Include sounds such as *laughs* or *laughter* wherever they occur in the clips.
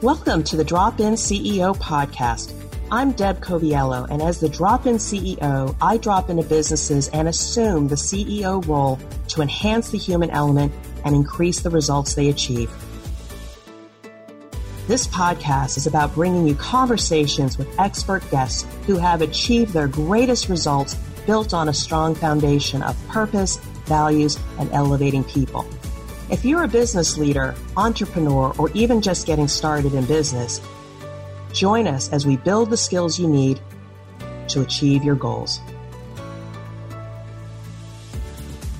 Welcome to the Drop In CEO podcast. I'm Deb Coviello, and as the Drop In CEO, I drop into businesses and assume the CEO role to enhance the human element and increase the results they achieve. This podcast is about bringing you conversations with expert guests who have achieved their greatest results built on a strong foundation of purpose, values, and elevating people. If you're a business leader, entrepreneur, or even just getting started in business, join us as we build the skills you need to achieve your goals.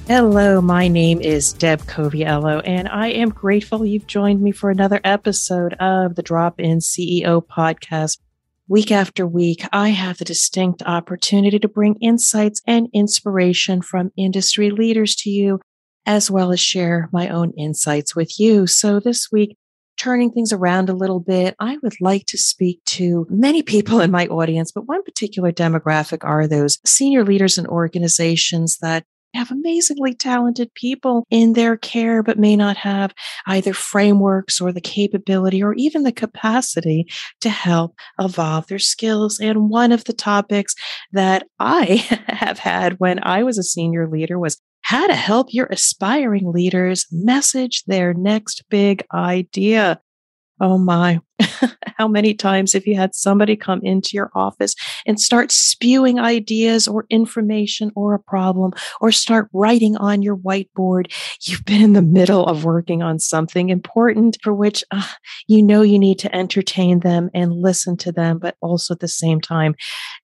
Hello, my name is Deb Coviello, and I am grateful you've joined me for another episode of the Drop In CEO podcast. Week after week, I have the distinct opportunity to bring insights and inspiration from industry leaders to you as well as share my own insights with you. So this week, turning things around a little bit, I would like to speak to many people in my audience, but one particular demographic are those senior leaders in organizations that have amazingly talented people in their care, but may not have either frameworks or the capability or even the capacity to help evolve their skills. And one of the topics that I *laughs* have had when I was a senior leader was how to help your aspiring leaders message their next big idea. Oh my. *laughs* How many times have you had somebody come into your office and start spewing ideas or information or a problem or start writing on your whiteboard? You've been in the middle of working on something important for which uh, you know you need to entertain them and listen to them, but also at the same time,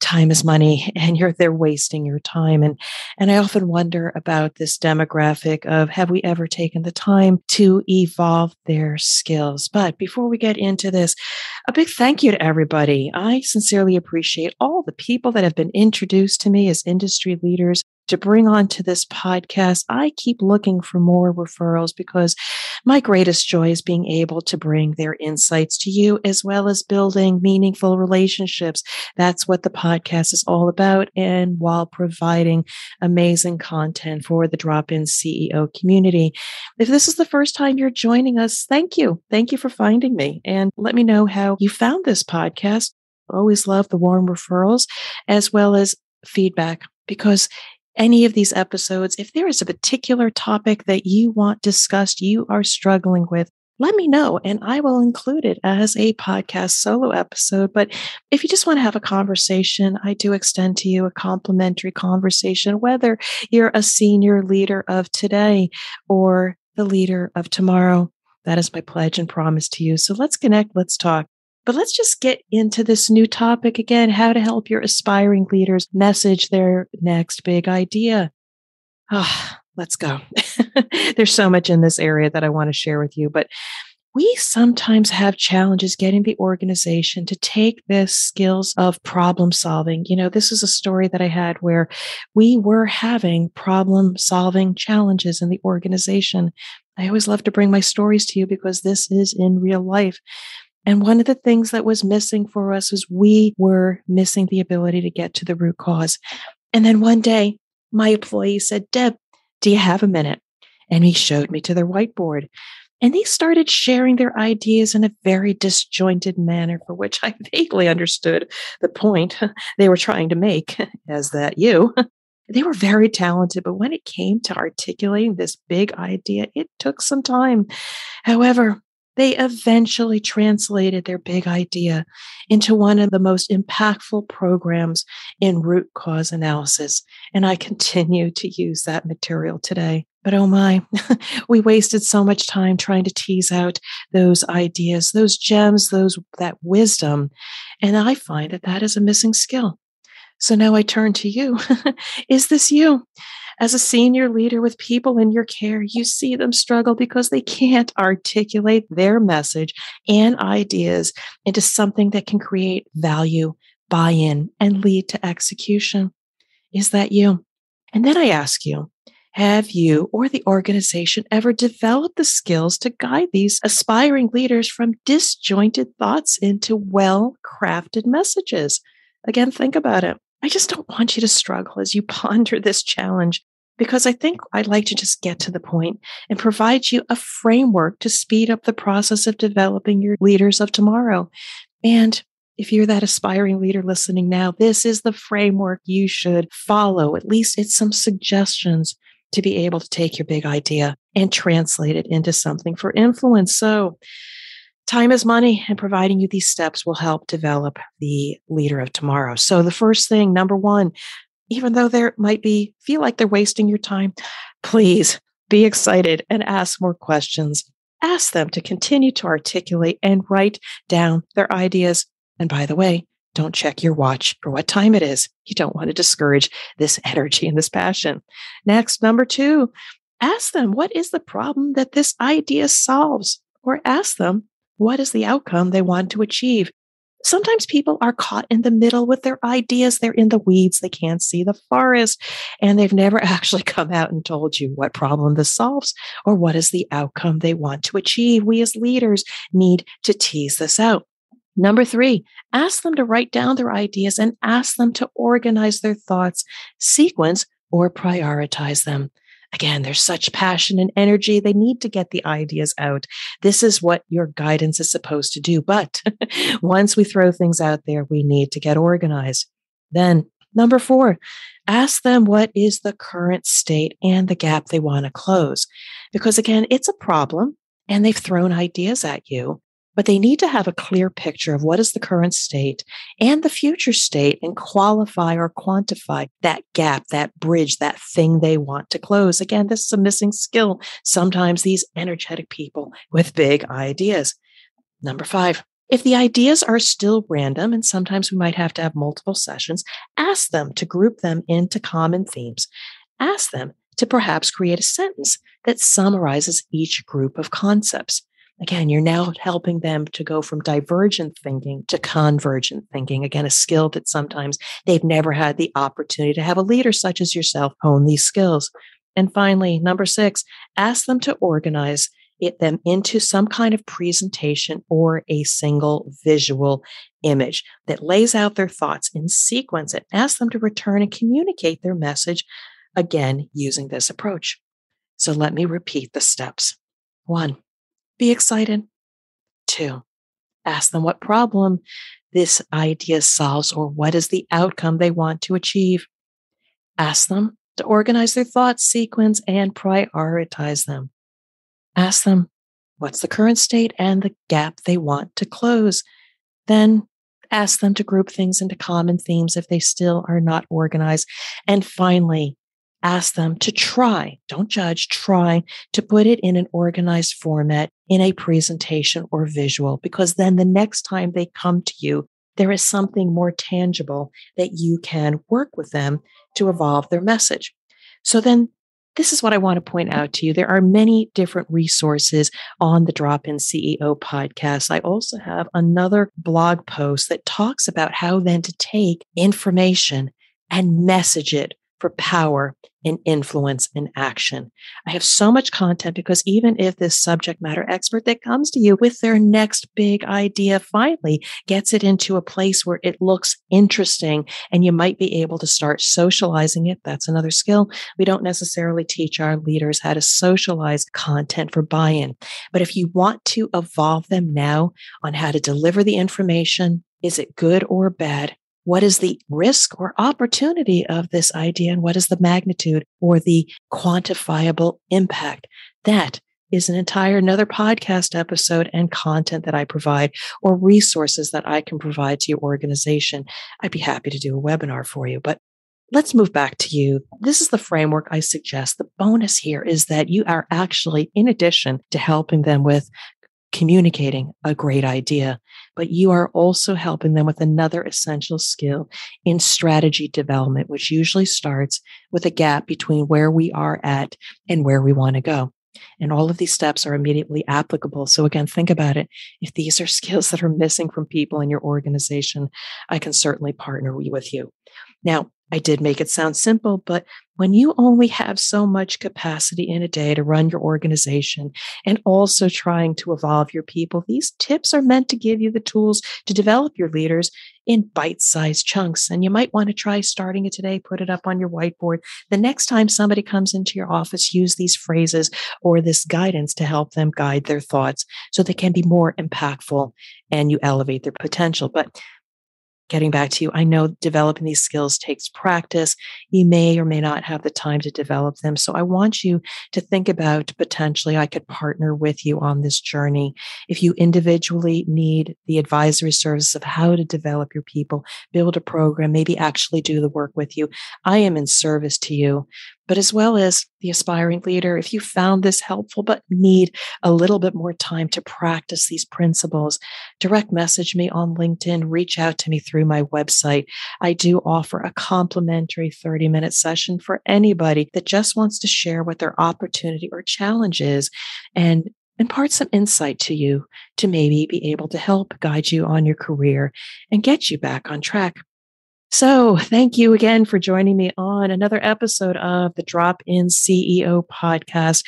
time is money *laughs* and you're they're wasting your time. And and I often wonder about this demographic of have we ever taken the time to evolve their skills? But before we get into this, this. A big thank you to everybody. I sincerely appreciate all the people that have been introduced to me as industry leaders to bring on to this podcast. I keep looking for more referrals because my greatest joy is being able to bring their insights to you as well as building meaningful relationships. That's what the podcast is all about. And while providing amazing content for the drop in CEO community. If this is the first time you're joining us, thank you. Thank you for finding me and let me know how you found this podcast. Always love the warm referrals as well as feedback because any of these episodes, if there is a particular topic that you want discussed, you are struggling with, let me know and I will include it as a podcast solo episode. But if you just want to have a conversation, I do extend to you a complimentary conversation, whether you're a senior leader of today or the leader of tomorrow. That is my pledge and promise to you. So let's connect. Let's talk. But let's just get into this new topic again how to help your aspiring leaders message their next big idea. Oh, let's go. *laughs* There's so much in this area that I want to share with you, but we sometimes have challenges getting the organization to take this skills of problem solving. You know, this is a story that I had where we were having problem solving challenges in the organization. I always love to bring my stories to you because this is in real life. And one of the things that was missing for us was we were missing the ability to get to the root cause. And then one day, my employee said, Deb, do you have a minute? And he showed me to their whiteboard. And they started sharing their ideas in a very disjointed manner, for which I *laughs* vaguely understood the point *laughs* they were trying to make, *laughs* as that you. They were very talented, but when it came to articulating this big idea, it took some time. However, they eventually translated their big idea into one of the most impactful programs in root cause analysis. And I continue to use that material today. But oh my, *laughs* we wasted so much time trying to tease out those ideas, those gems, those, that wisdom. And I find that that is a missing skill. So now I turn to you. *laughs* is this you? As a senior leader with people in your care, you see them struggle because they can't articulate their message and ideas into something that can create value, buy in, and lead to execution. Is that you? And then I ask you, have you or the organization ever developed the skills to guide these aspiring leaders from disjointed thoughts into well crafted messages? Again, think about it. I just don't want you to struggle as you ponder this challenge. because I think I'd like to just get to the point and provide you a framework to speed up the process of developing your leaders of tomorrow. And if you're that aspiring leader listening now, this is the framework you should follow. At least it's some suggestions to be able to take your big idea and translate it into something for influence. So, time is money, and providing you these steps will help develop the leader of tomorrow. So, the first thing, number one, even though there might be feel like they're wasting your time, please be excited and ask more questions. Ask them to continue to articulate and write down their ideas. And by the way, don't check your watch for what time it is. You don't want to discourage this energy and this passion. Next, number two, ask them what is the problem that this idea solves, or ask them what is the outcome they want to achieve. Sometimes people are caught in the middle with their ideas. They're in the weeds. They can't see the forest and they've never *laughs* actually come out and told you what problem this solves or what is the outcome they want to achieve. We as leaders need to tease this out. Number three, ask them to write down their ideas and ask them to organize their thoughts, sequence, or prioritize them. Again, there's such passion and energy. They need to get the ideas out. This is what your guidance is supposed to do. But *laughs* once we throw things out there, we need to get organized. Then, number four, ask them what is the current state and the gap they want to close. Because again, it's a problem and they've thrown ideas at you but they need to have a clear picture of what is the current state and the future state and qualify or quantify that gap, that bridge, that thing they want to close. Again, this is a missing skill. Sometimes these energetic people with big ideas. Number five, if the ideas are still random, and sometimes we might have to have multiple sessions, ask them to group them into common themes. Ask them to perhaps create a sentence that summarizes each group of concepts. Again, you're now helping them to go from divergent thinking to convergent thinking. Again, a skill that sometimes they've never had the opportunity to have a leader such as yourself hone these skills. And finally, number six, ask them to organize it, them into some kind of presentation or a single visual image that lays out their thoughts in sequence and ask them to return and communicate their message again using this approach. So let me repeat the steps. One, be excited. Two, ask them what problem this idea solves or what is the outcome they want to achieve. Ask them to organize their thoughts, sequence, and prioritize them. Ask them what's the current state and the gap they want to close. Then ask them to group things into common themes if they still are not organized. And finally, ask them to try, don't judge, try to put it in an organized format in a presentation or visual, because then the next time they come to you, there is something more tangible that you can work with them to evolve their message. So then this is what I want to point out to you. There are many different resources on the Drop In CEO podcast. I also have another blog post that talks about how then to take information and message it for power and influence and action. I have so much content because even if this subject matter expert that comes to you with their next big idea finally gets it into a place where it looks interesting and you might be able to start socializing it, that's another skill. We don't necessarily teach our leaders how to socialize content for buy in. But if you want to evolve them now on how to deliver the information, is it good or bad? What is the risk or opportunity of this idea and what is the magnitude or the quantifiable impact that is an entire another podcast episode and content that I provide or resources that I can provide to your organization. I'd be happy to do a webinar for you, but let's move back to you. This is the framework I suggest. The bonus here is that you are actually, in addition to helping them with communicating a great idea, but you are also helping them with another essential skill in strategy development, which usually starts with a gap between where we are at and where we want to go. And all of these steps are immediately applicable. So again, think about it. If these are *laughs* skills that are missing from people in your organization, I can certainly partner with you. Now, I did make it sound simple, but when you only have so much capacity in a day to run your organization and also trying to evolve your people, these tips are meant to give you the tools to develop your leaders in bite sized chunks. And you might want to try starting it today, put it up on your whiteboard. The next time somebody comes into your office, use these phrases or this guidance to help them guide their thoughts so they can be more impactful and you elevate their potential. But getting back to you, I know developing these skills takes practice. You may or may not have the time to develop them. So I want you to think about potentially I could partner with you on this journey. If you individually need the advisory service of how to develop your people, build a program, maybe actually do the work with you, I am in service to you but as well as the aspiring leader, if you found this helpful but need a little bit more time to practice these principles, direct message me on LinkedIn, reach out to me through my website. I do offer a complimentary 30 minute session for anybody that just wants to share what their opportunity or challenge is and impart some insight to you to maybe be able to help guide you on your career and get you back on track. So, thank you again for joining me on another episode of the Drop In CEO podcast.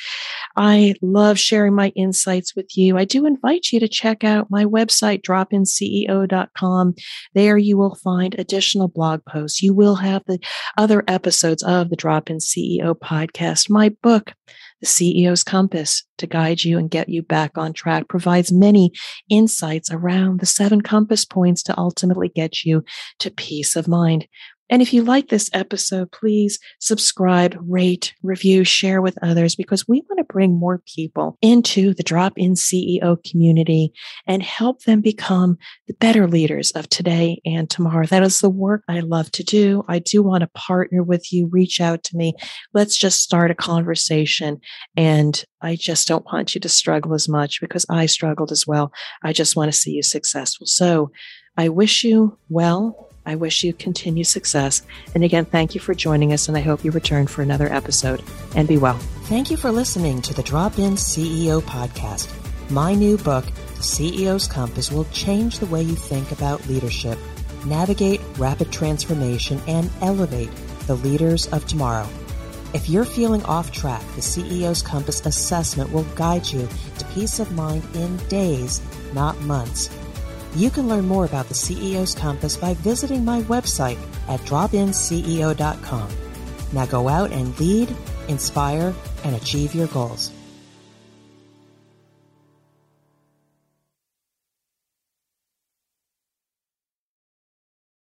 I love sharing my insights with you. I do invite you to check out my website, dropinceo.com. There you will find additional blog posts. You will have the other episodes of the Drop In CEO podcast, my book, the CEO's Compass to guide you and get you back on track provides many insights around the seven compass points to ultimately get you to peace of mind. And if you like this episode, please subscribe, rate, review, share with others because we want to bring more people into the drop in CEO community and help them become the better leaders of today and tomorrow. That is the work I love to do. I do want to partner with you. Reach out to me. Let's just start a conversation. And I just don't want you to struggle as much because I struggled as well. I just want to see you successful. So I wish you well I wish you continued success. And again, thank you for joining us, and I hope you return for another episode. And be well. Thank you for listening to the Drop In CEO podcast. My new book, The CEO's Compass, will change the way you think about leadership, navigate rapid transformation, and elevate the leaders of tomorrow. If you're feeling off track, the CEO's Compass assessment will guide you to peace of mind in days, not months. You can learn more about the CEO's Compass by visiting my website at dropinceo.com. Now go out and lead, inspire, and achieve your goals.